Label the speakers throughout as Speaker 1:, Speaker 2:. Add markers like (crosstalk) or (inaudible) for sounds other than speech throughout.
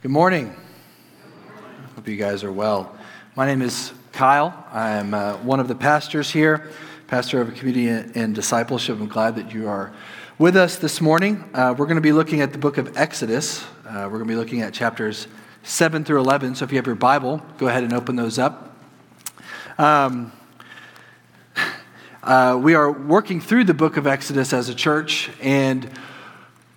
Speaker 1: Good morning. Hope you guys are well. My name is Kyle. I'm uh, one of the pastors here, pastor of community and discipleship. I'm glad that you are with us this morning. Uh, we're going to be looking at the book of Exodus. Uh, we're going to be looking at chapters 7 through 11. So if you have your Bible, go ahead and open those up. Um, uh, we are working through the book of Exodus as a church, and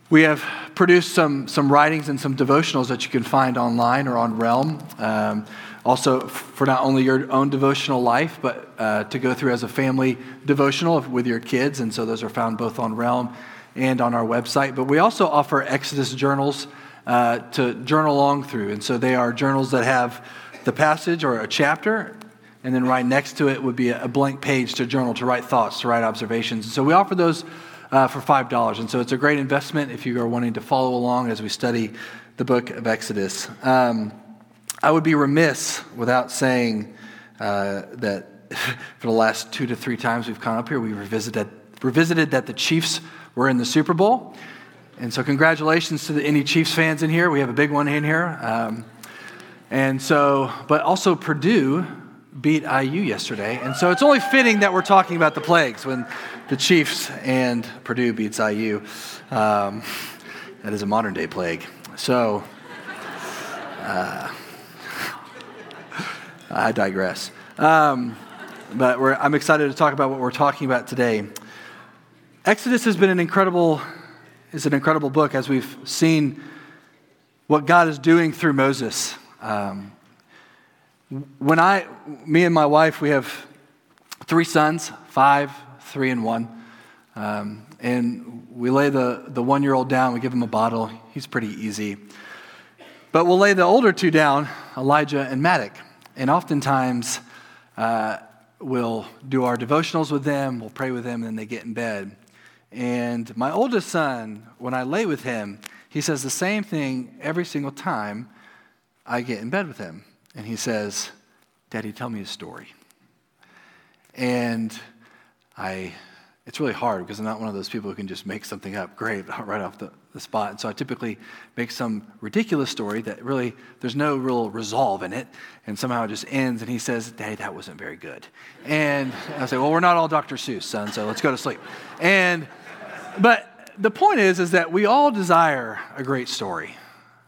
Speaker 1: we have produced some, some writings and some devotionals that you can find online or on Realm. Um, also, for not only your own devotional life, but uh, to go through as a family devotional with your kids. And so those are found both on Realm and on our website. But we also offer Exodus journals uh, to journal along through. And so they are journals that have the passage or a chapter, and then right next to it would be a blank page to journal, to write thoughts, to write observations. And so we offer those uh, for $5. And so it's a great investment if you are wanting to follow along as we study the book of Exodus. Um, I would be remiss without saying uh, that (laughs) for the last two to three times we've come up here, we revisited, revisited that the Chiefs were in the Super Bowl. And so, congratulations to the, any Chiefs fans in here. We have a big one in here. Um, and so, but also Purdue beat IU yesterday. And so it's only fitting that we're talking about the plagues when the Chiefs and Purdue beats IU. Um, that is a modern day plague. So uh, (laughs) I digress. Um, but I'm excited to talk about what we're talking about today. Exodus has been an incredible, is an incredible book as we've seen what God is doing through Moses. Um, when I, me and my wife, we have three sons, five, three, and one. Um, and we lay the, the one year old down, we give him a bottle. He's pretty easy. But we'll lay the older two down, Elijah and Maddox. And oftentimes, uh, we'll do our devotionals with them, we'll pray with them, and then they get in bed. And my oldest son, when I lay with him, he says the same thing every single time I get in bed with him and he says, Daddy, tell me a story. And I, it's really hard because I'm not one of those people who can just make something up great (laughs) right off the, the spot. And so I typically make some ridiculous story that really, there's no real resolve in it. And somehow it just ends. And he says, Daddy, that wasn't very good. And I say, Well, we're not all Dr. Seuss, son, so let's go to sleep. And, but the point is, is that we all desire a great story.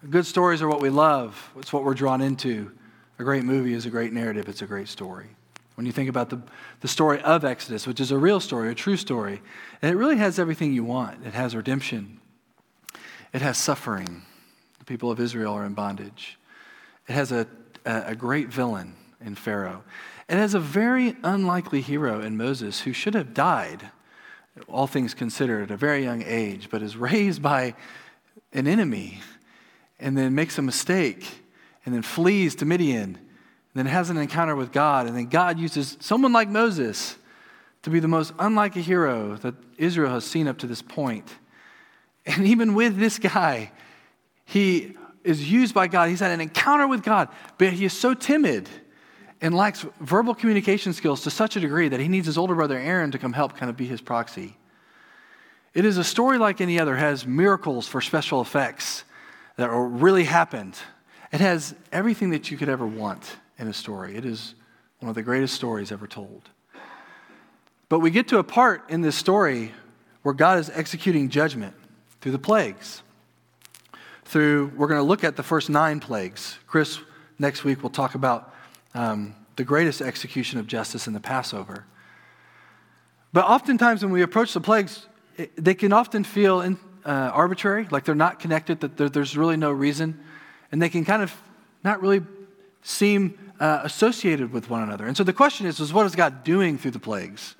Speaker 1: Good stories are what we love, it's what we're drawn into. A great movie is a great narrative, it's a great story. When you think about the, the story of Exodus, which is a real story, a true story, and it really has everything you want. It has redemption, it has suffering. The people of Israel are in bondage. It has a, a, a great villain in Pharaoh. It has a very unlikely hero in Moses who should have died, all things considered, at a very young age, but is (laughs) raised by an enemy and then makes a mistake and then flees to Midian, and then has an encounter with God, and then God uses someone like Moses to be the most unlike a hero that Israel has seen up to this point. And (laughs) even with this guy, he is used by God. He's had an encounter with God, but he is so timid and lacks verbal communication skills to such a degree that he needs his older brother Aaron to come help kind of be his proxy. It is a story like any other, has miracles for special effects that really happened it has everything that you could ever want in a story. It is one of the greatest stories ever told. But we get to a part in this story where God is executing judgment through the plagues. Through, we're going to look at the first nine plagues. Chris, next week, will talk about um, the greatest execution of justice in the Passover. But oftentimes, when we approach the plagues, it, they can often feel in, uh, arbitrary, like they're not connected, that there, there's really no reason and they can kind of not really seem uh, associated with one another. And so the question is, is what is God doing through the plagues?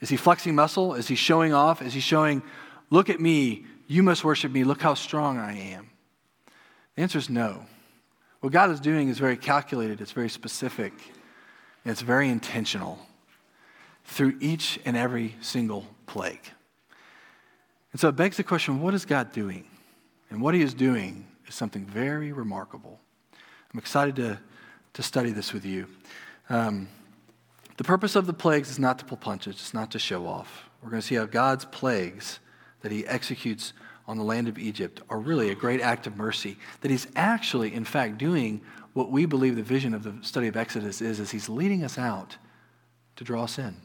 Speaker 1: Is he flexing muscle? Is he showing off? Is he showing, look at me, you must worship me, look how strong I am? The answer is no. What God is doing is very calculated, it's very specific, and it's very intentional through each and every single plague. And so it begs the question what is God doing? And what he is doing is something very remarkable. I'm excited to, to study this with you. Um, the purpose of the plagues is not to pull punches, it's not to show off. We're going to see how God's plagues that he executes on the land of Egypt are really a great act of mercy. That he's actually, in fact, doing what we believe the vision of the study of Exodus is, is he's leading us out to draw us in.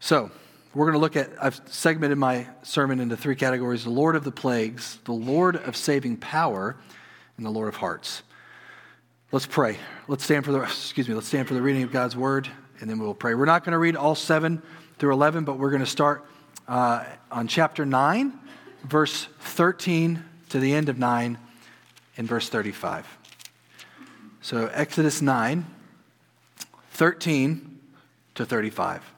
Speaker 1: So, we're going to look at, I've segmented my sermon into three categories the Lord of the plagues, the Lord of saving power, and the Lord of hearts. Let's pray. Let's stand for the, excuse me, let's stand for the reading of God's word, and then we'll pray. We're not going to read all seven through 11, but we're going to start uh, on chapter 9, verse 13 to the end of 9, and verse 35. So, Exodus 9, 13 to 35.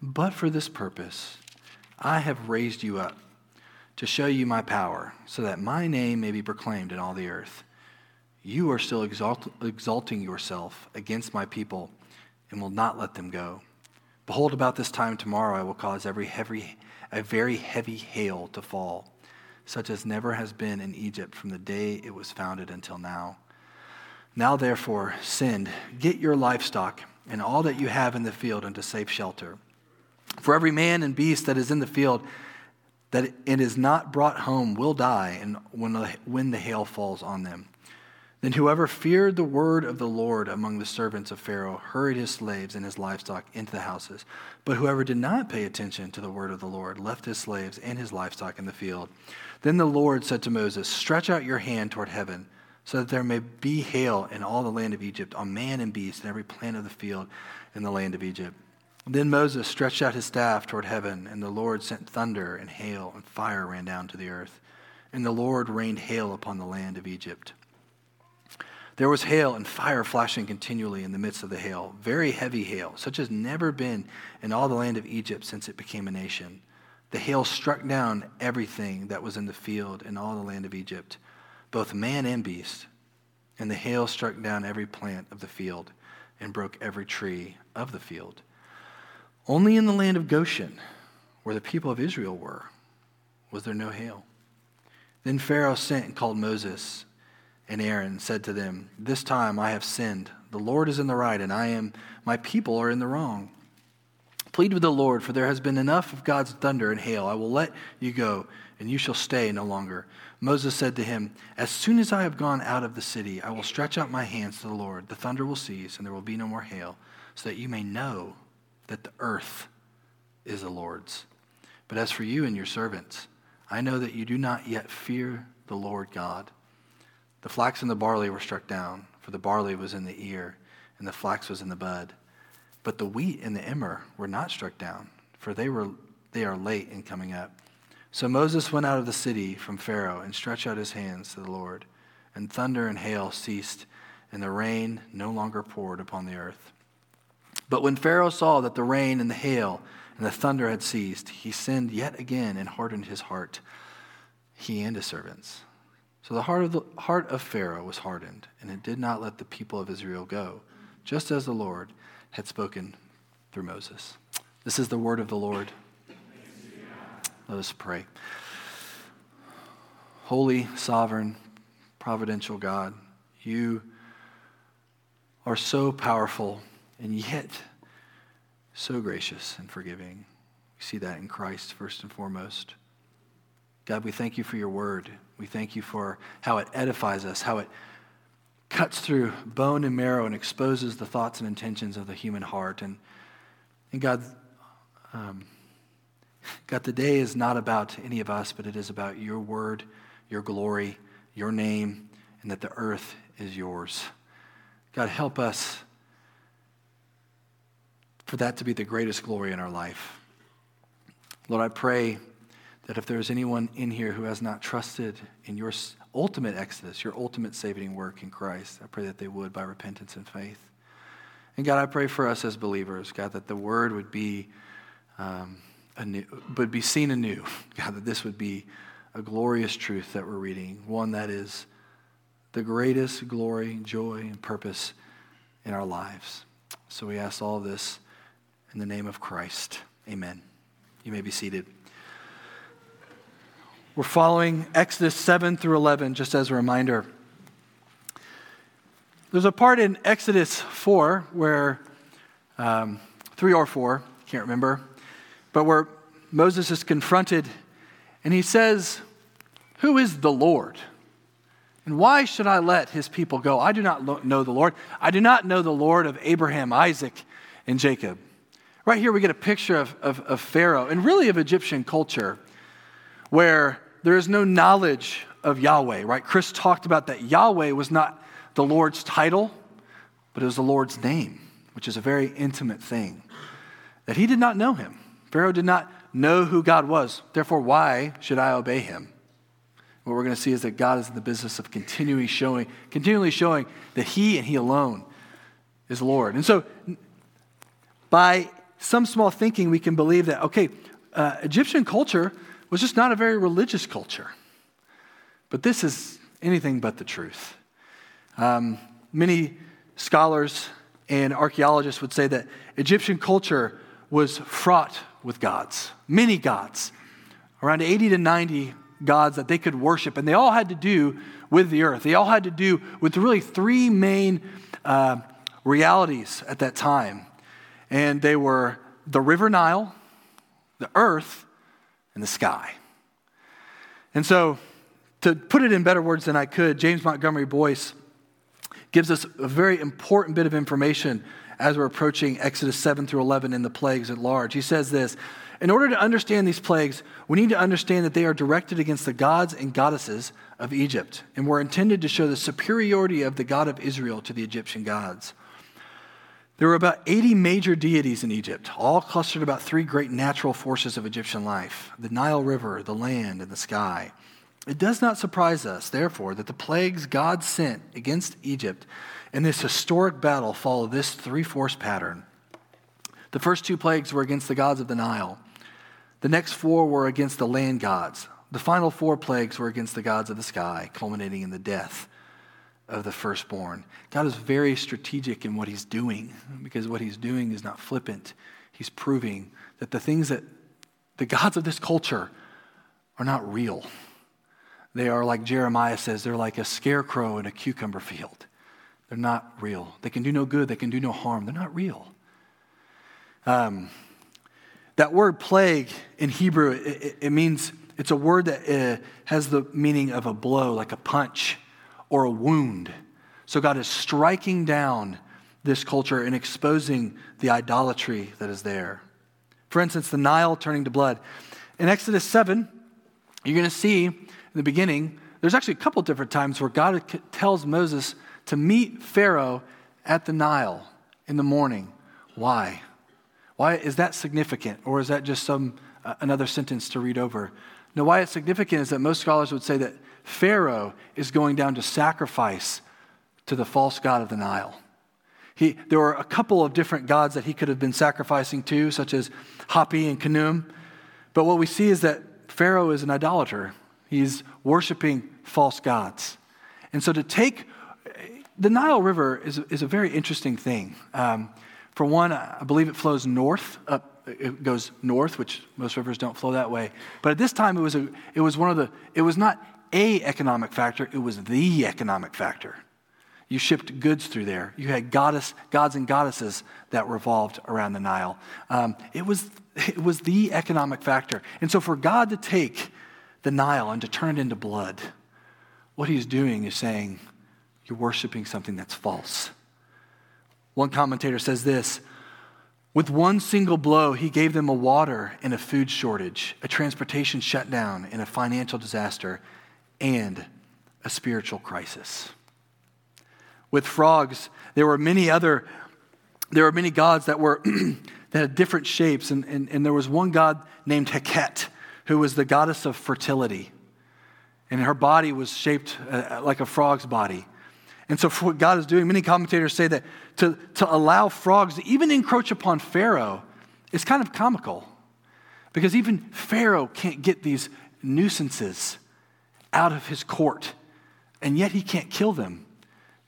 Speaker 1: But for this purpose I have raised you up to show you my power, so that my name may be proclaimed in all the earth. You are still exalt- exalting yourself against my people and will not let them go. Behold, about this time tomorrow I will cause every heavy, a very heavy hail to fall, such as never has been in Egypt from the day it was founded until now. Now, therefore, send, get your livestock and all that you have in the field into safe shelter. For every man and beast that is in the field, that it is not brought home will die and when the, when the hail falls on them. Then whoever feared the word of the Lord among the servants of Pharaoh hurried his slaves and his livestock into the houses. But whoever did not pay attention to the word of the Lord left his slaves and his livestock in the field. Then the Lord said to Moses, Stretch out your hand toward heaven, so that there may be hail in all the land of Egypt, on man and beast, and every plant of the field in the land of Egypt. Then Moses stretched out his staff toward heaven, and the Lord sent thunder and hail, and fire ran down to the earth. And the Lord rained hail upon the land of Egypt. There was hail and fire flashing continually in the midst of the hail, very heavy hail, such as never been in all the land of Egypt since it became a nation. The hail struck down everything that was in the field in all the land of Egypt, both man and beast. And the hail struck down every plant of the field and broke every tree of the field. Only in the land of Goshen, where the people of Israel were, was there no hail. Then Pharaoh sent and called Moses and Aaron and said to them, This time I have sinned. The Lord is in the right, and I am my people are in the wrong. Plead with the Lord, for there has been enough of God's thunder and hail. I will let you go, and you shall stay no longer. Moses said to him, As soon as I have gone out of the city, I will stretch out my hands to the Lord. The thunder will cease, and there will be no more hail, so that you may know that the earth is the Lord's. But as for you and your servants, I know that you do not yet fear the Lord God. The flax and the barley were struck down, for the barley was in the ear, and the flax was in the bud. But the wheat and the emmer were not struck down, for they, were, they are late in coming up. So Moses went out of the city from Pharaoh and stretched out his hands to the Lord. And thunder and hail ceased, and the rain no longer poured upon the earth. But when Pharaoh saw that the rain and the hail and the thunder had ceased, he sinned yet again and hardened his heart, he and his servants. So the heart of, the heart of Pharaoh was hardened, and it did not let the people of Israel go, just as the Lord had spoken through Moses. This is the word of the Lord. Let us pray. Holy, sovereign, providential God, you are so powerful and yet so gracious and forgiving. We see that in Christ first and foremost. God, we thank you for your word. We thank you for how it edifies us, how it cuts through bone and marrow and exposes the thoughts and intentions of the human heart. And, and God, um, God, the day is not about any of us, but it is about your word, your glory, your name, and that the earth is yours. God, help us for that to be the greatest glory in our life. Lord, I pray that if there is anyone in here who has not trusted in your ultimate exodus, your ultimate saving work in Christ, I pray that they would by repentance and faith. And God, I pray for us as believers, God, that the word would be um, anew, would be seen anew. (laughs) God, that this would be a glorious truth that we're reading, one that is the greatest glory, joy, and purpose in our lives. So we ask all this in the name of Christ. Amen. You may be seated. We're following Exodus 7 through 11, just as a reminder. There's a part in Exodus 4 where, um, 3 or 4, can't remember, but where Moses is confronted and he says, Who is the Lord? And why should I let his people go? I do not know the Lord. I do not know the Lord of Abraham, Isaac, and Jacob. Right here, we get a picture of, of, of Pharaoh and really of Egyptian culture where there is no knowledge of Yahweh, right? Chris talked about that Yahweh was not the Lord's title, but it was the Lord's name, which is a very intimate thing. That he did not know him. Pharaoh did not know who God was. Therefore, why should I obey him? What we're going to see is that God is in the business of continually showing, continually showing that he and he alone is Lord. And so, by some small thinking, we can believe that, okay, uh, Egyptian culture was just not a very religious culture. But this is anything but the truth. Um, many scholars and archaeologists would say that Egyptian culture was fraught with gods, many gods, around 80 to 90 gods that they could worship. And they all had to do with the earth. They all had to do with really three main uh, realities at that time. And they were the river Nile, the earth, and the sky. And so, to put it in better words than I could, James Montgomery Boice gives us a very important bit of information as we're approaching Exodus 7 through 11 in the plagues at large. He says this In order to understand these plagues, we need to understand that they are directed against the gods and goddesses of Egypt and were intended to show the superiority of the God of Israel to the Egyptian gods. There were about 80 major deities in Egypt, all clustered about three great natural forces of Egyptian life the Nile River, the land, and the sky. It does not surprise us, therefore, that the plagues God sent against Egypt in this historic battle follow this three force pattern. The first two plagues were against the gods of the Nile, the next four were against the land gods. The final four plagues were against the gods of the sky, culminating in the death of the firstborn. God is very strategic in what he's doing because what he's doing is not flippant. He's proving that the things that the gods of this culture are not real. They are like Jeremiah says, they're like a scarecrow in a cucumber field. They're not real. They can do no good, they can do no harm. They're not real. Um, that word plague in Hebrew, it, it, it means it's a word that uh, has the meaning of a blow, like a punch or a wound. So God is striking down this culture and exposing the idolatry that is there. For instance, the Nile turning to blood. In Exodus 7, you're going to see in the beginning, there's actually a couple different times where God tells Moses to meet Pharaoh at the Nile in the morning. Why? Why is that significant? Or is that just some uh, another sentence to read over? No, why it's significant is that most scholars would say that Pharaoh is going down to sacrifice to the false god of the Nile. He, there were a couple of different gods that he could have been sacrificing to, such as Hapi and Khnum. But what we see is that Pharaoh is an idolater. He's worshiping false gods. And so to take the Nile River is, is a very interesting thing. Um, for one, I believe it flows north, up, it goes north, which most rivers don't flow that way. But at this time, it was, a, it was one of the, it was not a economic factor, it was the economic factor. You shipped goods through there. You had goddess, gods and goddesses that revolved around the Nile. Um, it, was, it was the economic factor. And so for God to take the Nile and to turn it into blood, what he's doing is saying, you're worshiping something that's false. One commentator says this with one single blow, he gave them a water and a food shortage, a transportation shutdown, and a financial disaster and a spiritual crisis. With frogs, there were many other, there were many gods that were (clears throat) that had different shapes, and, and, and there was one god named Heket, who was the goddess of fertility. And her body was shaped uh, like a frog's body. And so, for what God is doing, many commentators say that to, to allow frogs to even encroach upon Pharaoh is kind of comical. Because even Pharaoh can't get these nuisances out of his court, and yet he can't kill them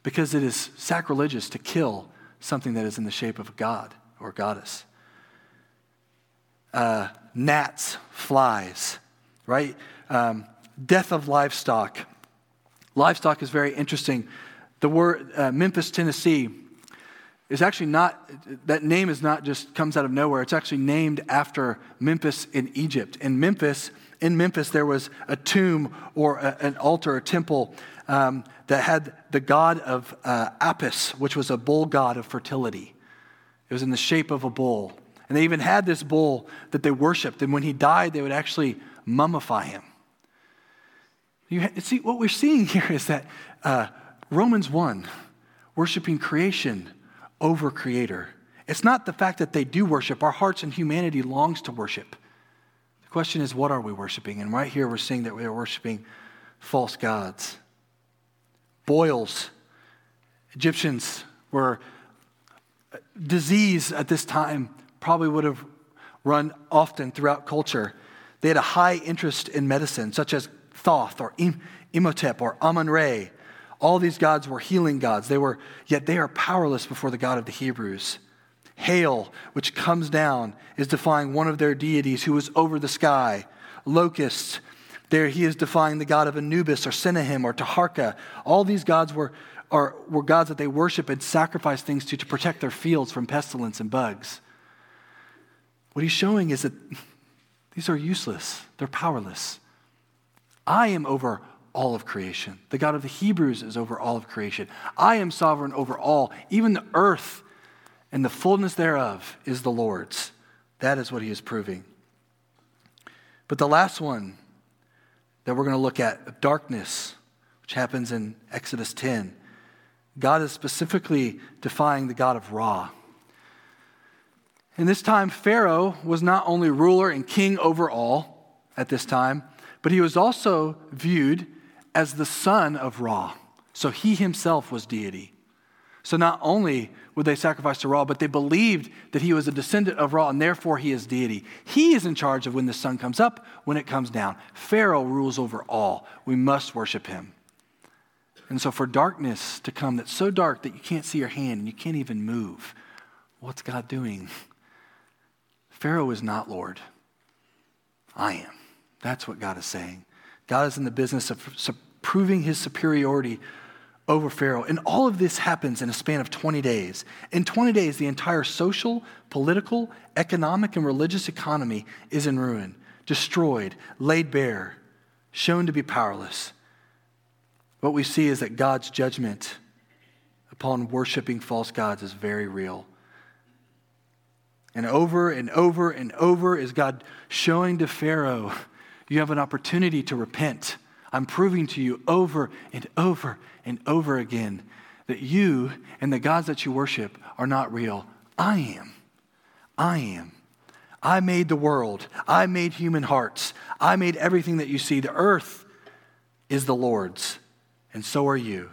Speaker 1: because it is sacrilegious to kill something that is in the shape of a god or goddess. Uh, gnats, flies, right? Um, death of livestock. Livestock is very interesting. The word uh, Memphis, Tennessee, is actually not, that name is not just comes out of nowhere. It's actually named after Memphis in Egypt. In Memphis, in Memphis, there was a tomb or a, an altar, a temple um, that had the god of uh, Apis, which was a bull god of fertility. It was in the shape of a bull. And they even had this bull that they worshiped. And when he died, they would actually mummify him. You see, what we're seeing (laughs) here is that uh, Romans 1, worshiping creation over creator. It's not the fact that they do worship. Our hearts and humanity longs to worship. The question is, what are we worshiping? And right here, we're seeing that we are worshiping false gods. Boils. Egyptians were disease at this time probably would have run often throughout culture. They had a high interest in medicine, such as Thoth or Imhotep or Amun-Re. All these gods were healing gods. They were, yet they are powerless before the God of the Hebrews. Hail, which comes down, is defying one of their deities who was over the sky. Locusts, there he is defying the god of Anubis or Sennacherib or Taharka. All these gods were, are, were gods that they worship and sacrifice things to to protect their fields from pestilence and bugs. What he's showing is that (laughs) these are useless, they're powerless. I am over all of creation. The God of the Hebrews is over all of creation. I am sovereign over all. Even the earth and the fullness thereof is the Lord's. That is what he is proving. But the last one that we're going to look at, darkness, which happens in Exodus 10, God is specifically defying the God of Ra. And this time, Pharaoh was not only ruler and king over all at this time, but he was also viewed as the son of Ra. So he himself was deity. So not only would they sacrifice to Ra, but they believed that he was a descendant of Ra and therefore he is deity. He is in charge of when the sun comes up, when it comes down. Pharaoh rules over all. We must worship him. And so for darkness to come that's so dark that you can't see your hand and you can't even move, what's God doing? Pharaoh is not Lord. I am. That's what God is saying. God is in the business of proving his superiority over Pharaoh. And all of this happens in a span of 20 days. In 20 days, the entire social, political, economic, and religious economy is in ruin, destroyed, laid bare, shown to be powerless. What we see is that God's judgment upon worshiping false gods is very real. And over and over and over is God showing to Pharaoh you have an opportunity to repent. I'm proving to you over and over and over again that you and the gods that you worship are not real. I am. I am. I made the world. I made human hearts. I made everything that you see. The earth is the Lord's, and so are you.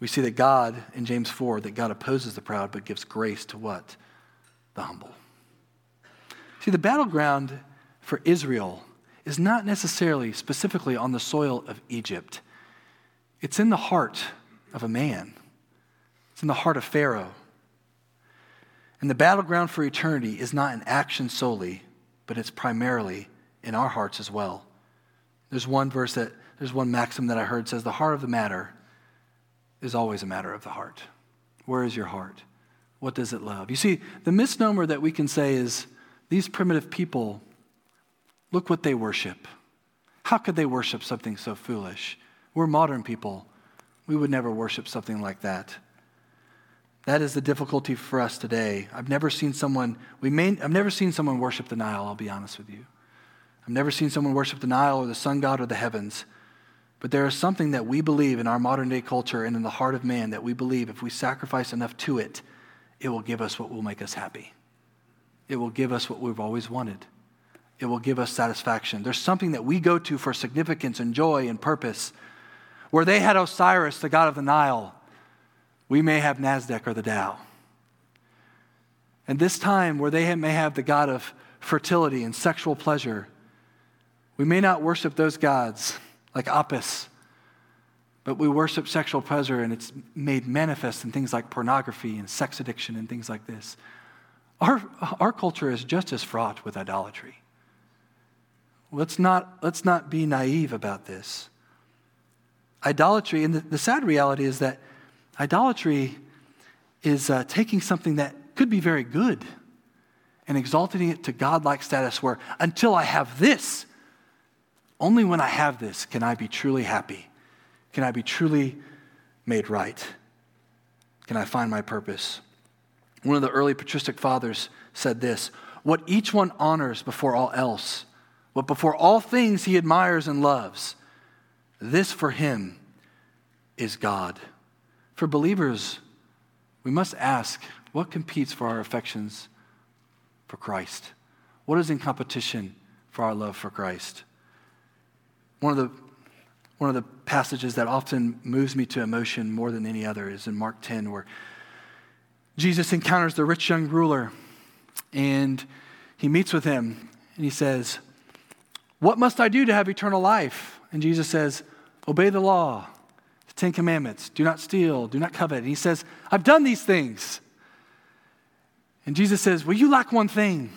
Speaker 1: We see that God, in James 4, that God opposes the proud but gives grace to what? The humble. See, the battleground for Israel is not necessarily specifically on the soil of Egypt, it's in the heart of a man, it's in the heart of Pharaoh. And the battleground for eternity is not in action solely, but it's primarily in our hearts as well. There's one verse that, there's one maxim that I heard says, the heart of the matter is always a matter of the heart. Where is your heart? What does it love? You see, the misnomer that we can say is these primitive people Look what they worship. How could they worship something so foolish? We're modern people. We would never worship something like that. That is the difficulty for us today. I've never seen someone, we may, I've never seen someone worship the Nile, I'll be honest with you. I've never seen someone worship the Nile or the sun god or the heavens. But there is something that we believe in our modern day culture and in the heart of man that we believe if we sacrifice enough to it, it will give us what will make us happy. It will give us what we've always wanted it will give us satisfaction. There's something that we go to for significance and joy and purpose. Where they had Osiris, the god of the Nile, we may have NASDAQ or the Dow. And this time where they may have the God of fertility and sexual pleasure, we may not worship those gods like Apis, but we worship sexual pleasure and it's made manifest in things like pornography and sex addiction and things like this. Our, our culture is just as fraught with idolatry. Let's not, let's not be naive about this. Idolatry, and the, the sad reality is that idolatry is uh, taking something that could be very good and exalting it to godlike status where until I have this, only when I have this can I be truly happy. Can I be truly made right? Can I find my purpose? One of the early patristic fathers said this What each one honors before all else, what before all things he admires and loves, this for him is God. For believers, we must ask what competes for our affections for Christ? What is in competition for our love for Christ? One of the one of the passages that often moves me to emotion more than any other is in Mark 10, where Jesus encounters the rich young ruler and he meets with him and he says, What must I do to have eternal life? And Jesus says, Obey the law, the Ten Commandments, do not steal, do not covet. And he says, I've done these things. And Jesus says, Well, you lack one thing.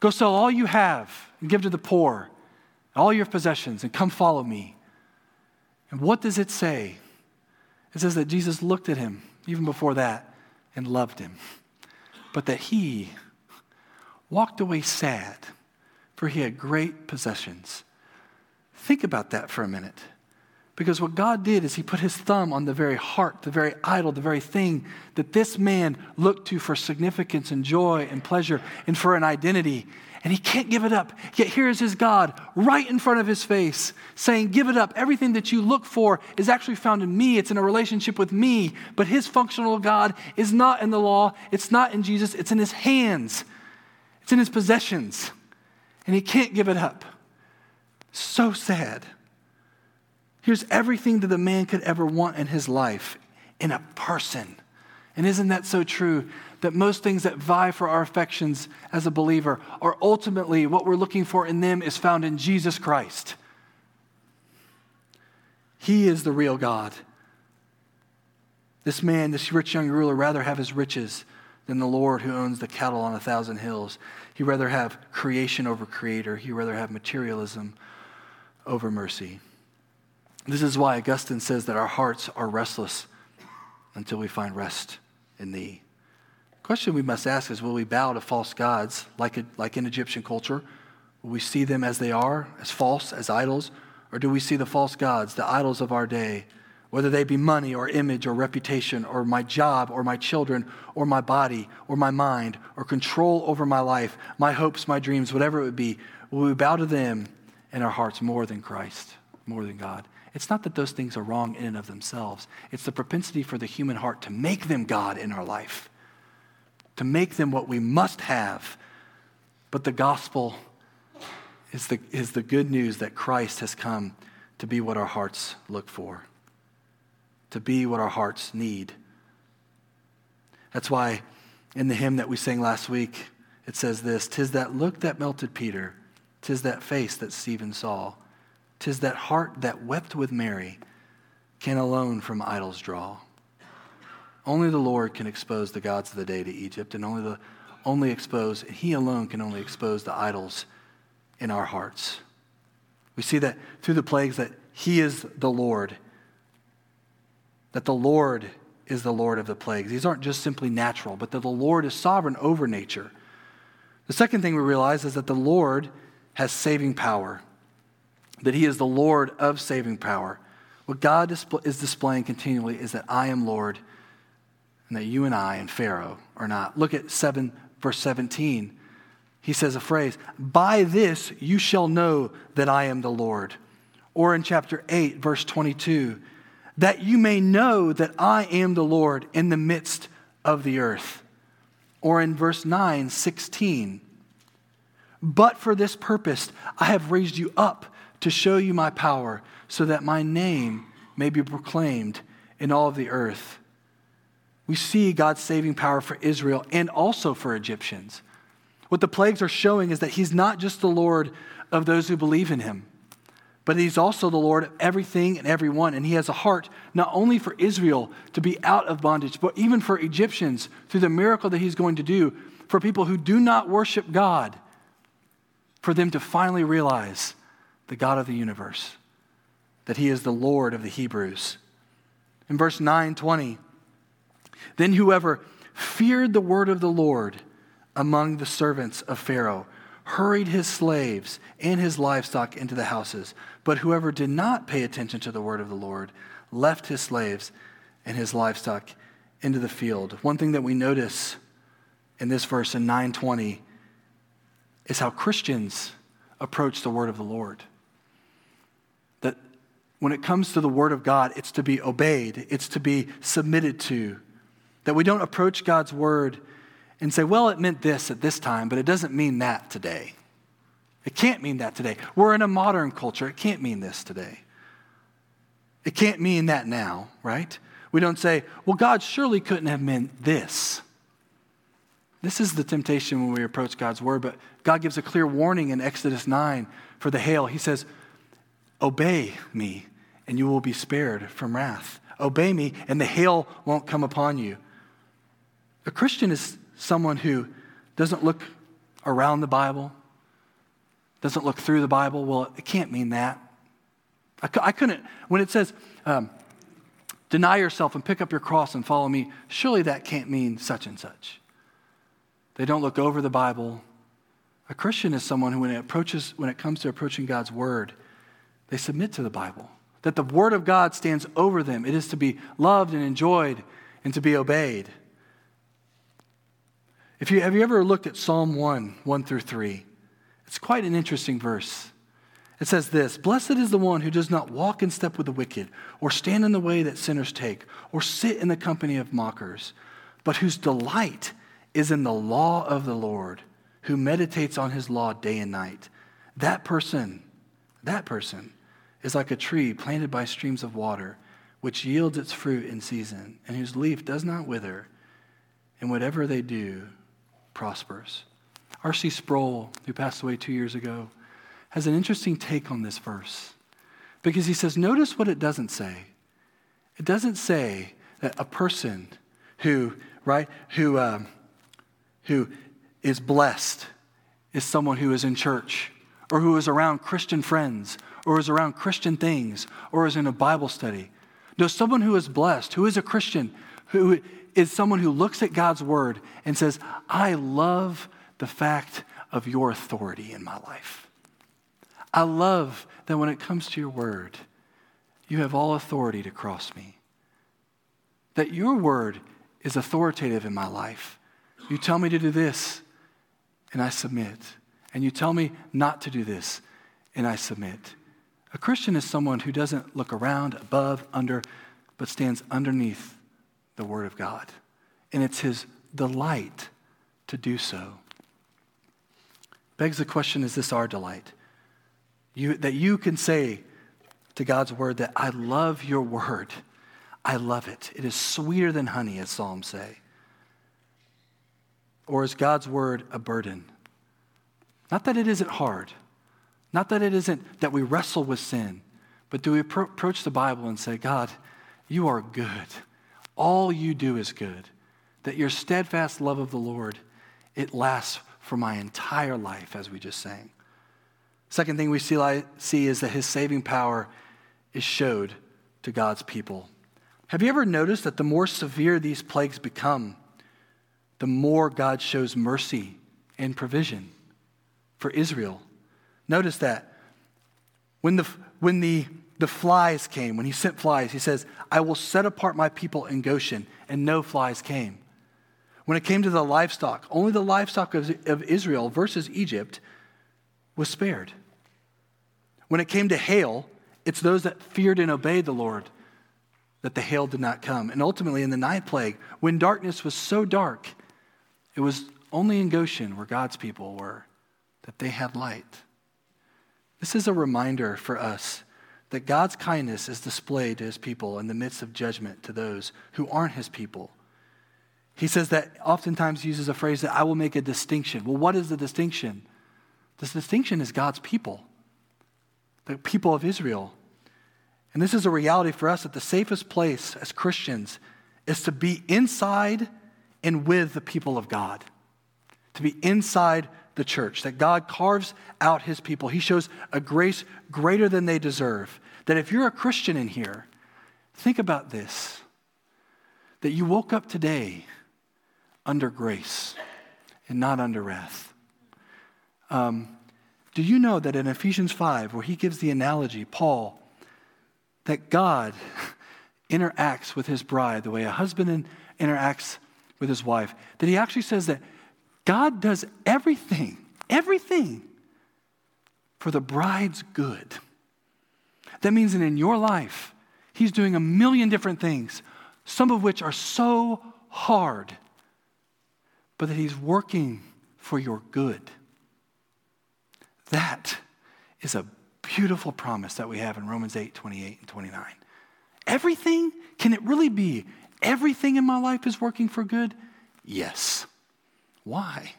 Speaker 1: Go sell all you have and give to the poor, all your possessions, and come follow me. And what does it say? It says that Jesus looked at him, even before that, and loved him, but that he walked away sad, for he had great possessions. Think about that for a minute. Because what God did is He put His thumb on the very heart, the very idol, the very thing that this man looked to for significance and joy and pleasure and for an identity. And he can't give it up. Yet here is his God right in front of his face saying, Give it up. Everything that you look for is actually found in me. It's in a relationship with me. But his functional God is not in the law, it's not in Jesus, it's in his hands, it's in his possessions. And he can't give it up. So sad. Here's everything that the man could ever want in his life in a person. And isn't that so true? That most things that vie for our affections as a believer are ultimately what we're looking for in them is found in Jesus Christ. He is the real God. This man, this rich young ruler, rather have his riches than the Lord who owns the cattle on a thousand hills. He'd rather have creation over creator. He'd rather have materialism over mercy. This is why Augustine says that our hearts are restless until we find rest in thee. The question we must ask is will we bow to false gods like, a, like in Egyptian culture? Will we see them as they are, as false, as idols? Or do we see the false gods, the idols of our day, whether they be money or image or reputation or my job or my children or my body or my mind or control over my life, my hopes, my dreams, whatever it would be? Will we bow to them in our hearts more than Christ, more than God? It's not that those things are wrong in and of themselves, it's the propensity for the human heart to make them God in our life, to make them what we must have. But the gospel is the, is the good news that Christ has come to be what our hearts look for, to be what our hearts need. That's why in the hymn that we sang last week, it says this Tis that look that melted Peter, tis that face that Stephen saw. Tis that heart that wept with Mary can alone from idols draw. Only the Lord can expose the gods of the day to Egypt, and only the only expose, He alone can only expose the idols in our hearts. We see that through the plagues that He is the Lord, that the Lord is the Lord of the plagues. These aren't just simply natural, but that the Lord is sovereign over nature. The second thing we realize is that the Lord has saving power that He is the Lord of saving power. What God is displaying continually is that I am Lord and that you and I and Pharaoh are not. Look at 7, verse 17. He says a phrase, By this you shall know that I am the Lord. Or in chapter 8, verse 22, that you may know that I am the Lord in the midst of the earth. Or in verse 9, 16, But for this purpose I have raised you up to show you my power, so that my name may be proclaimed in all of the earth. we see God's saving power for Israel and also for Egyptians. What the plagues are showing is that He's not just the Lord of those who believe in Him, but He's also the Lord of everything and everyone. And He has a heart not only for Israel to be out of bondage, but even for Egyptians through the miracle that He's going to do for people who do not worship God, for them to finally realize the God of the universe, that He is the Lord of the Hebrews. In verse 9 20, then whoever feared the word of the Lord among the servants of Pharaoh hurried his slaves and his livestock into the houses. But whoever did not pay attention to the word of the Lord left his slaves and his livestock into the field. One thing that we notice in this verse in 920 is how Christians approach the word of the Lord. That when it comes to the word of God, it's to be obeyed, it's to be submitted to. That we don't approach God's word and say, well, it meant this at this time, but it doesn't mean that today. It can't mean that today. We're in a modern culture. It can't mean this today. It can't mean that now, right? We don't say, well, God surely couldn't have meant this. This is the temptation when we approach God's word, but God gives a clear warning in Exodus 9 for the hail. He says, Obey me, and you will be spared from wrath. Obey me, and the hail won't come upon you. A Christian is someone who doesn't look around the Bible, doesn't look through the Bible. Well, it can't mean that. I, I couldn't, when it says, um, deny yourself and pick up your cross and follow me, surely that can't mean such and such. They don't look over the Bible. A Christian is someone who, when it, approaches, when it comes to approaching God's word, they submit to the Bible. That the word of God stands over them. It is to be loved and enjoyed and to be obeyed. If you, have you ever looked at Psalm 1, 1 through 3? It's quite an interesting verse. It says this Blessed is the one who does not walk in step with the wicked, or stand in the way that sinners take, or sit in the company of mockers, but whose delight is in the law of the Lord, who meditates on his law day and night. That person, that person is like a tree planted by streams of water, which yields its fruit in season, and whose leaf does not wither, and whatever they do prospers. R.C. Sproul, who passed away two years ago, has an interesting take on this verse because he says, notice what it doesn't say. It doesn't say that a person who, right, who, um, who is blessed is someone who is in church or who is around Christian friends or is around Christian things or is in a Bible study. No, someone who is blessed, who is a Christian, who is someone who looks at God's word and says, I love the fact of your authority in my life. I love that when it comes to your word, you have all authority to cross me. That your word is authoritative in my life. You tell me to do this, and I submit. And you tell me not to do this, and I submit. A Christian is someone who doesn't look around, above, under, but stands underneath the Word of God. And it's his delight to do so. Begs the question is this our delight? You, that you can say to God's Word that I love your Word. I love it. It is sweeter than honey, as Psalms say. Or is God's word a burden? Not that it isn't hard, not that it isn't that we wrestle with sin, but do we pro- approach the Bible and say, God, you are good. All you do is good. That your steadfast love of the Lord, it lasts for my entire life, as we just sang. Second thing we see, see is that his saving power is showed to God's people. Have you ever noticed that the more severe these plagues become, the more God shows mercy and provision for Israel. Notice that. When the, when the, the flies came, when he sent flies, he says, I will set apart my people in Goshen, and no flies came. When it came to the livestock, only the livestock of, of Israel versus Egypt was spared. When it came to hail, it's those that feared and obeyed the Lord that the hail did not come. And ultimately, in the ninth plague, when darkness was so dark, it was only in Goshen, where God's people were, that they had light. This is a reminder for us that God's kindness is displayed to his people in the midst of judgment to those who aren't his people. he says that oftentimes uses a phrase that I will make a distinction. Well, what is the distinction? This distinction is God's people, the people of Israel. And this is a reality for us that the safest place as Christians is to be inside and with the people of God, to be inside the church, that God carves out his people. He shows a grace greater than they deserve. That if you're a Christian in here, think about this that you woke up today under grace and not under wrath. Um, do you know that in Ephesians 5, where he gives the analogy, Paul, that God (laughs) interacts with his bride the way a husband interacts with his wife, that he actually says that God does everything, everything for the bride's good. That means that in your life, he's doing a million different things, some of which are so hard, but that he's working for your good. That is a beautiful promise that we have in Romans 8 28 and 29. Everything, can it really be everything in my life is working for good? Yes. Why?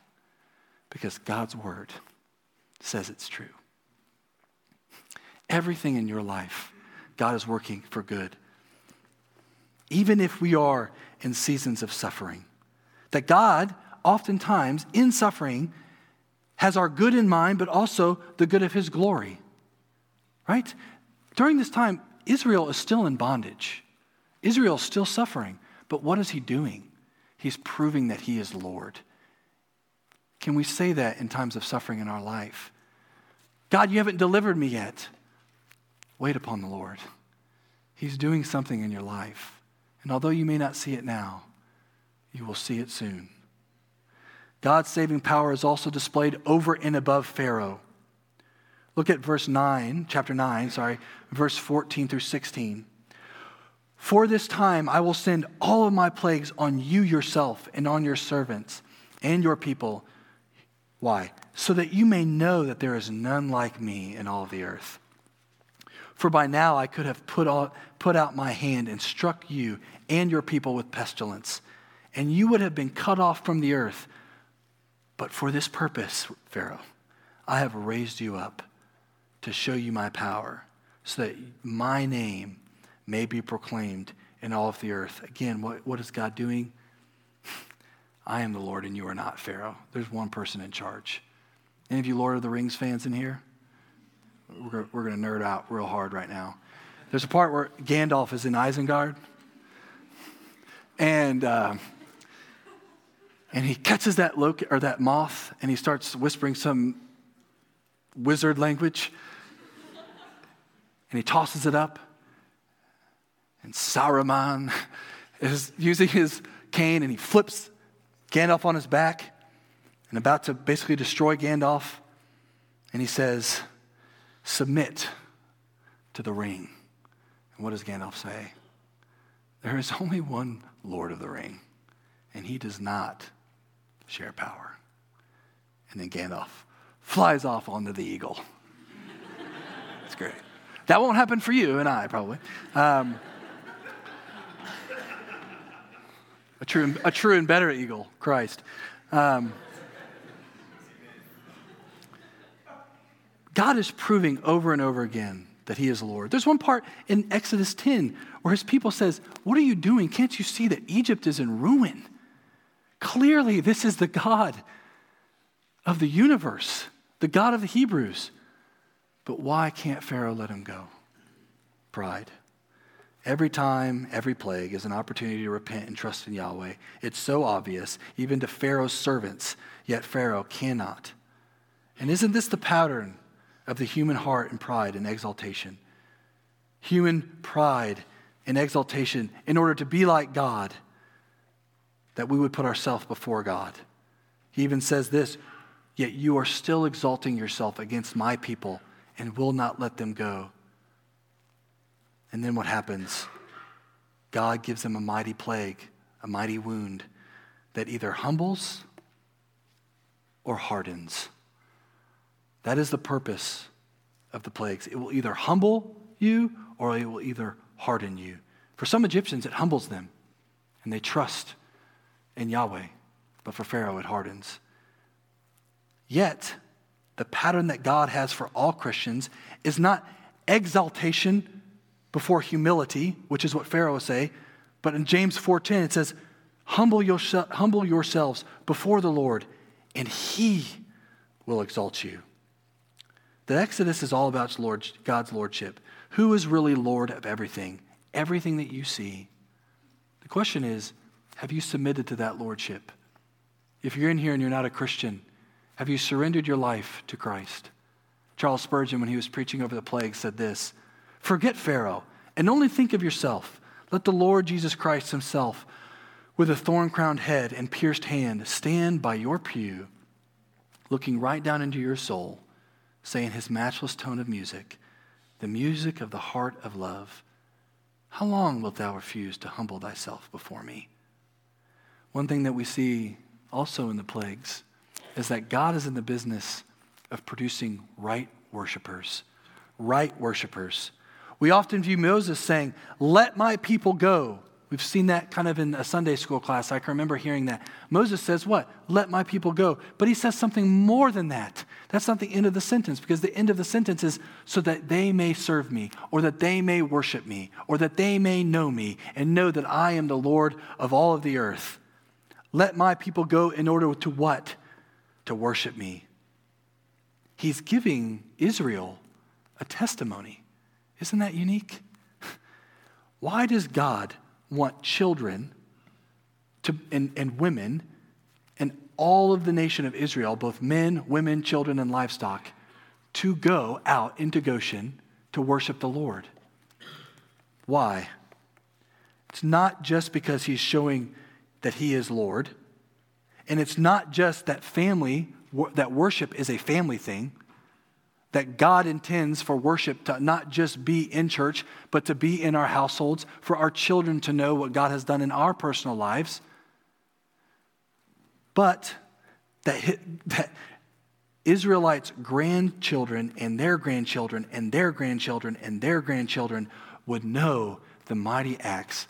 Speaker 1: Because God's word says it's true. Everything in your life, God is working for good. Even if we are in seasons of suffering, that God, oftentimes in suffering, has our good in mind, but also the good of his glory. Right? During this time, Israel is still in bondage. Israel is still suffering. But what is he doing? He's proving that he is Lord. Can we say that in times of suffering in our life? God, you haven't delivered me yet. Wait upon the Lord. He's doing something in your life. And although you may not see it now, you will see it soon. God's saving power is also displayed over and above Pharaoh. Look at verse 9, chapter 9, sorry, verse 14 through 16. For this time I will send all of my plagues on you yourself and on your servants and your people. Why? So that you may know that there is none like me in all the earth. For by now I could have put, all, put out my hand and struck you and your people with pestilence, and you would have been cut off from the earth. But for this purpose, Pharaoh, I have raised you up to show you my power, so that my name may be proclaimed in all of the earth. Again, what, what is God doing? I am the Lord and you are not Pharaoh. There's one person in charge. Any of you Lord of the Rings fans in here? We're, we're going to nerd out real hard right now. There's a part where Gandalf is in Isengard, and uh, and he catches that loc- or that moth, and he starts whispering some wizard language, and he tosses it up, and Saruman (laughs) is using his cane, and he flips Gandalf on his back and about to basically destroy Gandalf. And he says, Submit to the ring. And what does Gandalf say? There is (laughs) only one Lord of the Ring, and he does not share power. And then Gandalf flies off onto the eagle. (laughs) It's great. That won't happen for you and I, probably. Um, a true, a true and better eagle, Christ. Um, God is proving over and over again that he is Lord. There's one part in Exodus 10 where his people says, "What are you doing? Can't you see that Egypt is in ruin?" Clearly, this is the God of the universe, the God of the Hebrews. But why can't Pharaoh let him go? Pride. Every time, every plague is an opportunity to repent and trust in Yahweh. It's so obvious, even to Pharaoh's servants, yet Pharaoh cannot. And isn't this the pattern of the human heart and pride and exaltation? Human pride and exaltation in order to be like God, that we would put ourselves before God. He even says this Yet you are still exalting yourself against my people and will not let them go. And then what happens? God gives them a mighty plague, a mighty wound that either humbles or hardens. That is the purpose of the plagues. It will either humble you or it will either harden you. For some Egyptians, it humbles them and they trust in Yahweh, but for Pharaoh it hardens. Yet, the pattern that God has for all Christians is not exaltation before humility, which is what Pharaoh say, but in James 4:10 it says, humble, yourself, humble yourselves before the Lord, and he will exalt you. The Exodus is all about God's lordship. Who is really Lord of everything? Everything that you see. The question is, have you submitted to that lordship? If you're in here and you're not a Christian, have you surrendered your life to Christ? Charles Spurgeon, when he was preaching over the plague, said this Forget Pharaoh and only think of yourself. Let the Lord Jesus Christ himself, with a thorn crowned head and pierced hand, stand by your pew, looking right down into your soul, saying his matchless tone of music, the music of the heart of love. How long wilt thou refuse to humble thyself before me? One thing that we see also in the plagues is that God is in the business of producing right worshipers. Right worshipers. We often view Moses saying, Let my people go. We've seen that kind of in a Sunday school class. I can remember hearing that. Moses says, What? Let my people go. But he says something more than that. That's not the end of the sentence, because the end of the sentence is so that they may serve me, or that they may worship me, or that they may know me, and know that I am the Lord of all of the earth. Let my people go in order to what? to worship me. He's giving Israel a testimony. Isn't that unique? Why does God want children to, and, and women and all of the nation of Israel, both men, women, children, and livestock, to go out into Goshen to worship the Lord? Why? It's not just because he's showing that he is Lord. And it's not just that family, that worship is a family thing, that God intends for worship to not just be in church, but to be in our households, for our children to know what God has done in our personal lives. But that, that Israelites' grandchildren and their grandchildren and their grandchildren and their grandchildren would know the mighty acts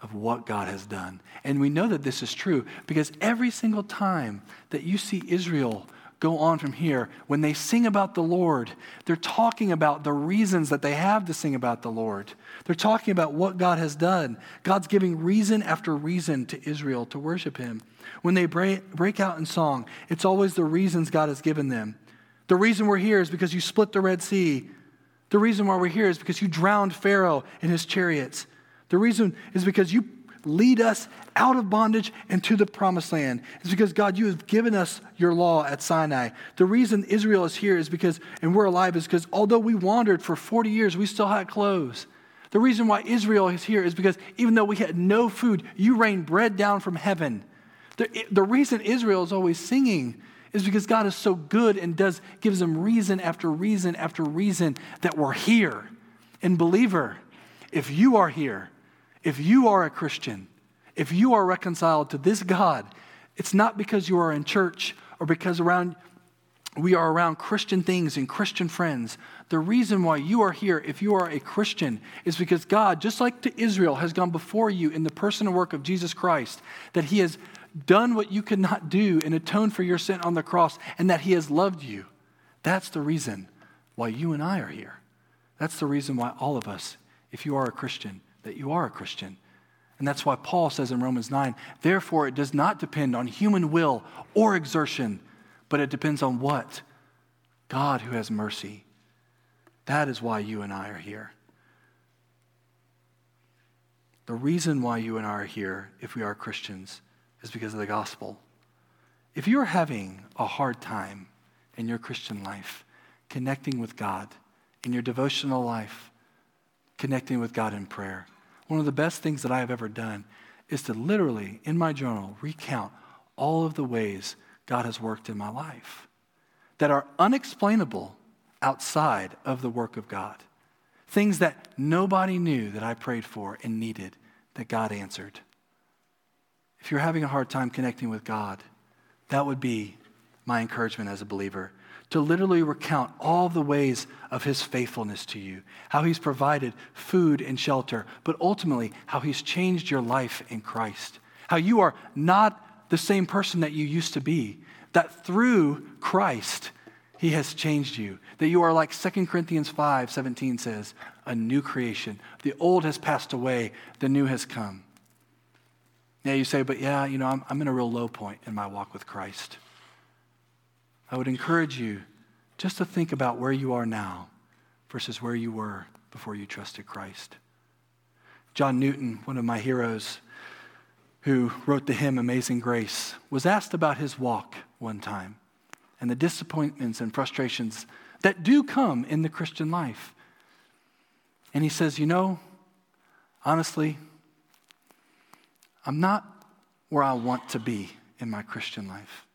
Speaker 1: of what God has done. And we know that this is true because every single time that you see Israel go on from here, when they sing about the Lord, they're talking about the reasons that they have to sing about the Lord. They're talking about what God has done. God's giving reason after reason to Israel to worship Him. When they break, out in song, it's always the reasons God has given them. The reason we're here is because you split the Red Sea. The reason why we're here is because you drowned Pharaoh and his chariots. The reason is because you lead us out of bondage and to the promised land. It's because, God, you have given us your law at Sinai. The reason Israel is here is because, and we're alive, is because although we wandered for 40 years, we still had clothes. The reason why Israel is here is because even though we had no food, you rained bread down from heaven. The, the reason Israel is always singing is because God is so good and does gives them reason after reason after reason that we're here. And believer, if you are here, if you are a Christian, if you are reconciled to this God, it's not because you are in church or because around we are around Christian things and Christian friends. The reason why you are here, if you are a Christian, is because God, just like to Israel, has gone before you in the person and work of Jesus Christ, that He has done what you could not do and atoned for your sin on the cross, and that He has loved you. That's the reason why you and I are here. That's the reason why all of us, if you are a Christian, that you are a Christian. And that's why Paul says in Romans 9, therefore it does not depend on human will or exertion, but it depends on what? God who has mercy. That is why you and I are here. The reason why you and I are here, if we are Christians, is because of the gospel. If you're having a hard time in your Christian life, connecting with God, in your devotional life, connecting with God in prayer, one of the best things that I have ever done is to literally, in my journal, recount all of the ways God has worked in my life that are unexplainable outside of the work of God. Things that nobody knew that I prayed for and needed that God answered. If you're having a hard time connecting with God, that would be my encouragement as a believer to literally recount all the ways of his faithfulness to you, how he's provided food and shelter, but ultimately how he's changed your life in Christ. how you are not the same person that you used to be, that through Christ, he has changed you. That you are like 2 Corinthians 5 17 says, a new creation. The old has passed away, the new has come. Now you say, but yeah, you know, I'm, I'm in a real low point in my walk with Christ. I would encourage you just to think about where you are now versus where you were before you trusted Christ. John Newton, one of my heroes, who wrote the hymn Amazing Grace, was asked about his walk one time and the disappointments and frustrations that do come in the Christian life. And he says, You know, honestly, I'm not where I want to be in my Christian life.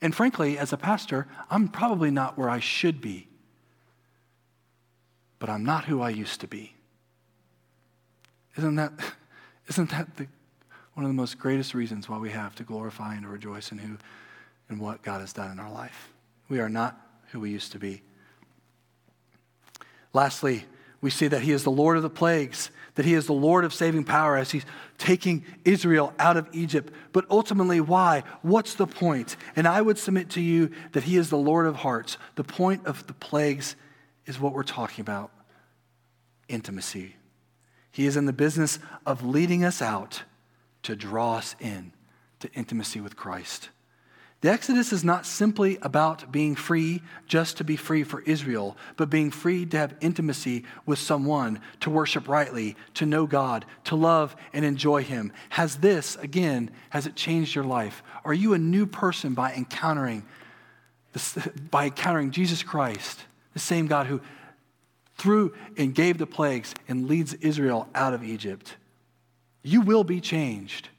Speaker 1: And frankly, as a pastor, I'm probably not where I should be. But I'm not who I used to be. Isn't that, (laughs) isn't that the, one of the most greatest reasons why we have to glorify and to rejoice in who and what God has done in our life? We are not who we used to be. Lastly, we see that He is the Lord of the plagues, that He is the Lord of saving power as He's taking Israel out of Egypt. But ultimately, why? What's the point? And I would submit to you that He is the Lord of hearts. The point of the plagues is what we're talking about intimacy. He is in the business of leading us out to draw us in to intimacy with Christ. The Exodus is not simply about being free just to be free for Israel, but being free to have intimacy with someone, to worship rightly, to know God, to love and enjoy Him. Has this, again, has it changed your life? Are you a new person by encountering, this, (laughs) by encountering Jesus Christ, the same God who threw and gave the plagues and leads Israel out of Egypt? You will be changed.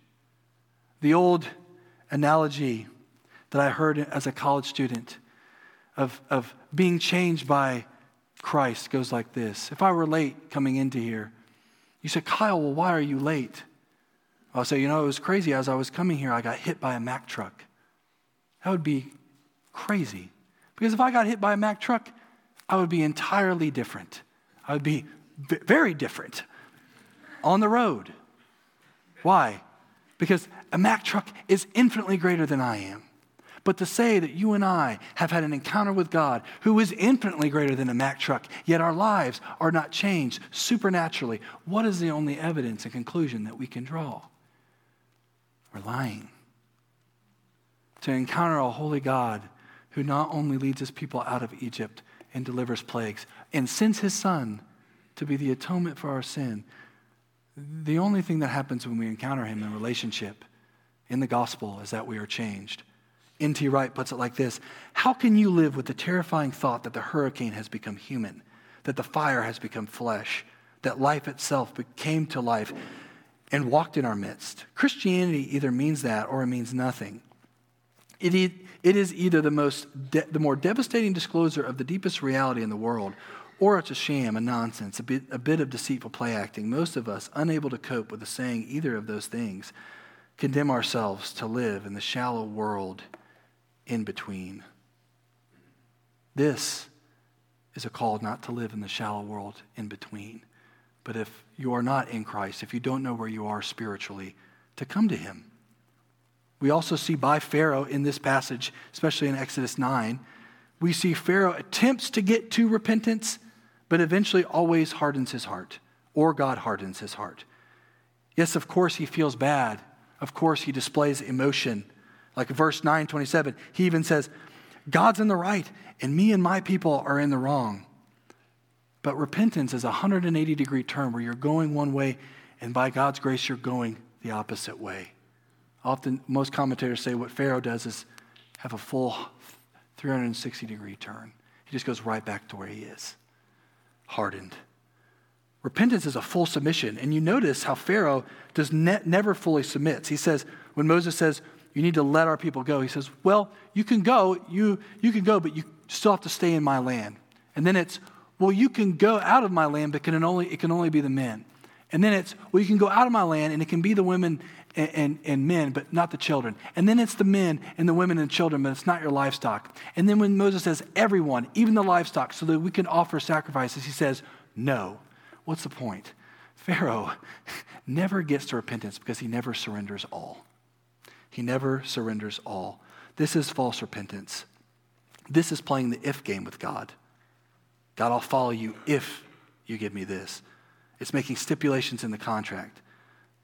Speaker 1: The old analogy that I heard as a college student of, of being changed by Christ goes like this. If I were late coming into here, you said, Kyle, well, why are you late? I'll say, you know, it was crazy. As I was coming here, I got hit by a Mack truck. That would be crazy. Because if I got hit by a Mack truck, I would be entirely different. I would be very different on the road. Why? Because a Mack truck is infinitely greater than I am. But to say that you and I have had an encounter with God who is infinitely greater than a Mack truck, yet our lives are not changed supernaturally, what is the only evidence and conclusion that we can draw? We're lying. To encounter a holy God who not only leads his people out of Egypt and delivers plagues and sends his son to be the atonement for our sin, the only thing that happens when we encounter him in relationship in the gospel is that we are changed. N.T. Wright puts it like this How can you live with the terrifying thought that the hurricane has become human, that the fire has become flesh, that life itself came to life and walked in our midst? Christianity either means that or it means nothing. It, it is either the, most de- the more devastating disclosure of the deepest reality in the world, or it's a sham, a nonsense, a bit, a bit of deceitful play acting. Most of us, unable to cope with the saying either of those things, condemn ourselves to live in the shallow world in between. This is a call not to live in the shallow world in between. But if you are not in Christ, if you don't know where you are spiritually, to come to Him. We also see by Pharaoh in this passage, especially in Exodus 9, we see Pharaoh attempts to get to repentance, but eventually always hardens his heart, or God hardens his heart. Yes, of course, he feels bad. Of course, he displays emotion. Like verse 9, 27, he even says, God's in the right, and me and my people are in the wrong. But repentance is a 180 degree turn where you're going one way, and by God's grace, you're going the opposite way. Often, most commentators say what Pharaoh does is have a full 360 degree turn. He just goes right back to where he is, hardened. Repentance is a full submission. And you notice how Pharaoh does ne- never fully submits. He says, when Moses says, you need to let our people go. He says, Well, you can go, you, you can go, but you still have to stay in my land. And then it's, Well, you can go out of my land, but can only, it can only be the men. And then it's, Well, you can go out of my land, and it can be the women and, and, and men, but not the children. And then it's the men and the women and children, but it's not your livestock. And then when Moses says, Everyone, even the livestock, so that we can offer sacrifices, he says, No. What's the point? Pharaoh (laughs) never gets to repentance because he never surrenders all. He never surrenders all. This is false repentance. This is playing the if game with God. God, I'll follow you if you give me this. It's making stipulations in the contract.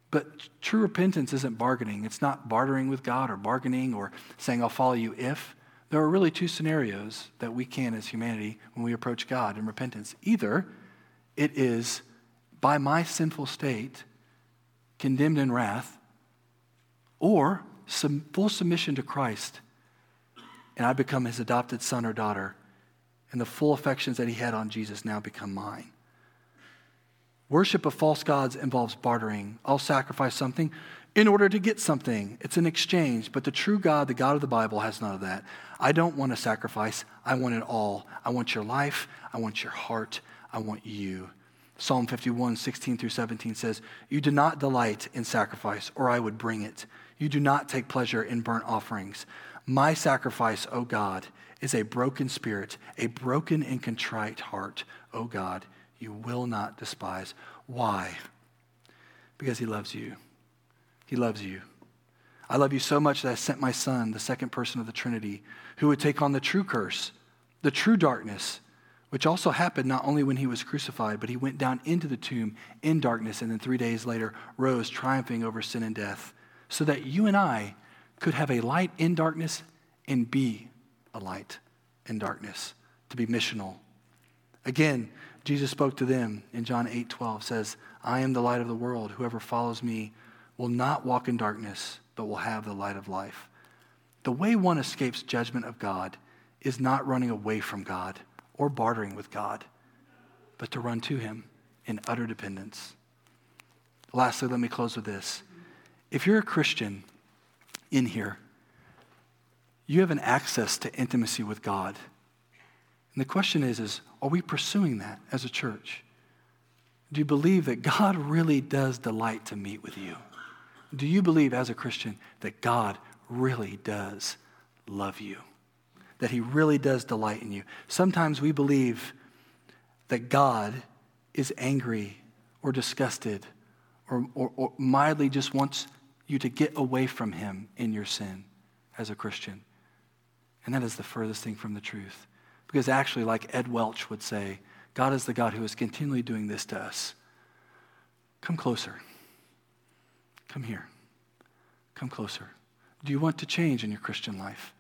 Speaker 1: But true repentance isn't bargaining. It's not bartering with God or bargaining or saying, I'll follow you if. There are really two scenarios that we can as humanity when we approach God in repentance. Either it is by my sinful state, condemned in wrath, or full submission to Christ, and I become his adopted son or daughter, and the full affections that he had on Jesus now become mine. Worship of false gods involves bartering. I'll sacrifice something in order to get something. It's an exchange. But the true God, the God of the Bible, has none of that. I don't want a sacrifice. I want it all. I want your life. I want your heart. I want you. Psalm 51, 16 through 17 says, You do not delight in sacrifice, or I would bring it. You do not take pleasure in burnt offerings. My sacrifice, O God, is a broken spirit, a broken and contrite heart, O God, you will not despise. Why? Because he loves you. He loves you. I love you so much that I sent my son, the second person of the Trinity, who would take on the true curse, the true darkness, which also happened not only when he was crucified, but he went down into the tomb in darkness and then three days later rose triumphing over sin and death, so that you and I could have a light in darkness and be a light in darkness, to be missional. Again, Jesus spoke to them in John 8 12, says, I am the light of the world. Whoever follows me will not walk in darkness, but will have the light of life. The way one escapes judgment of God is not running away from God or bartering with God, but to run to Him in utter dependence. Lastly, let me close with this. If you're a Christian in here, you have an access to intimacy with God. And the question is, is are we pursuing that as a church? Do you believe that God (laughs) really does delight to meet with you? Do you believe as a Christian that God really does love you? That he really does delight in you? Sometimes we believe that God is angry or disgusted or, or, or mildly just wants you to get away from him in your sin as a Christian. And that is the furthest thing from the truth. Because actually, like Ed Welch would say, God is the God who is continually doing this to us. Come closer. Come here. Come closer. Do you want to change in your Christian life?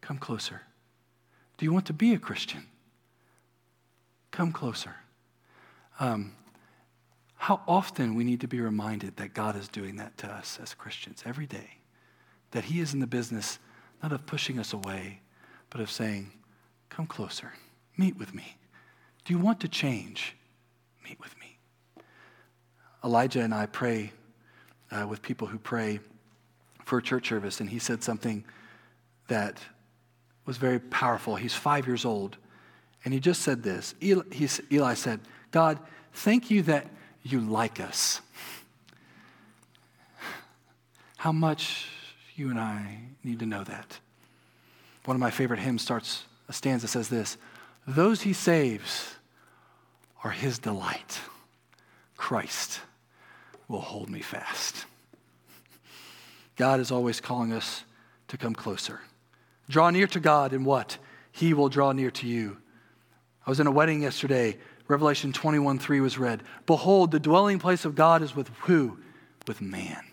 Speaker 1: Come closer. Do you want to be a Christian? Come closer. Um, how often we need to be reminded that God is doing that to us as Christians every day, that He is in the business not of pushing us away, but of saying, Come closer, meet with me. Do you want to change? Meet with me. Elijah and I pray uh, with people who pray for a church service, and he said something that was very powerful. He's five years old, and he just said this. Eli, Eli said, God, thank you that you like us. How much you and I need to know that. One of my favorite hymns starts a stanza says this Those he saves are his delight. Christ will hold me fast. God is always calling us to come closer. Draw near to God, and what? He will draw near to you. I was in a wedding yesterday. Revelation 21 3 was read. Behold, the dwelling place of God is with who? With man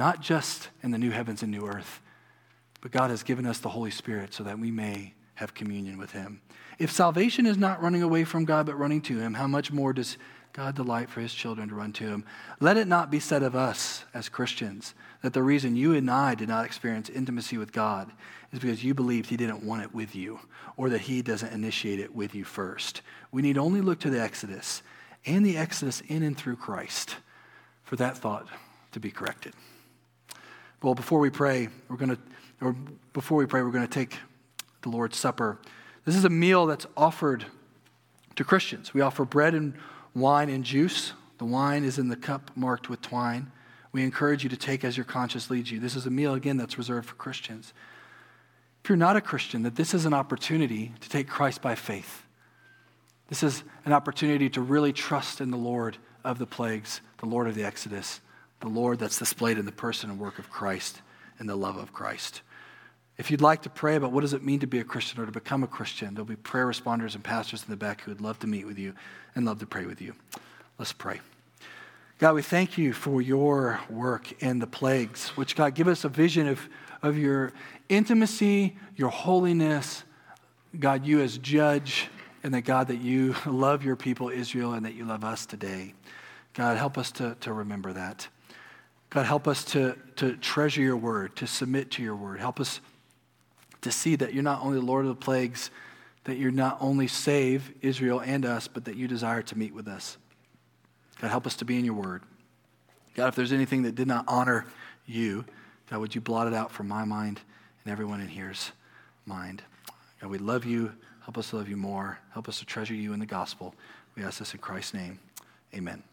Speaker 1: not just in the new heavens and new earth, but God has given us the Holy Spirit so that we may have communion with Him. If salvation is not running away from God but running to Him, how much more does God delight for His children to run to Him? Let it not be said of us as Christians that the reason you and I did not experience intimacy with God is because you believed He didn't want it with you or that He doesn't initiate it with you first. We need only look to the Exodus and the Exodus in and through Christ for that thought to be corrected. Well, before we pray, we're going to, or before we pray, we're going to take the Lord's Supper. This is a meal that's offered to Christians. We offer bread and wine and juice. The wine is in the cup marked with twine. We encourage you to take as your conscience leads you. This is a meal, again, that's reserved for Christians. If you're not a Christian, that this is an opportunity to take Christ by faith. This is an opportunity to really trust in the Lord of the plagues, the Lord of the Exodus the Lord that's displayed in the person and work of Christ in the love of Christ. If you'd like to pray about what does it mean to be a Christian or to become a Christian, there'll be prayer responders and pastors in the back who would love to meet with you and love to pray with you. Let's pray. God, we thank you for your work in the plagues, which, God, give us a vision of, of your intimacy, your holiness, God, you as judge, and that, God, that you (laughs) love your people, Israel, and that you love us today. God, help us to, to remember that. God, help us to, to treasure your word, to submit to your word. Help us to see that you're not only the Lord of the plagues, that you're not only save Israel and us, but that you desire to meet with us. God, help us to be in your word. God, if there's anything that did not honor you, God, would you blot it out from my mind and everyone in here's mind? God, we love you. Help us to love you more. Help us to treasure you in the gospel. We ask this in Christ's name. Amen.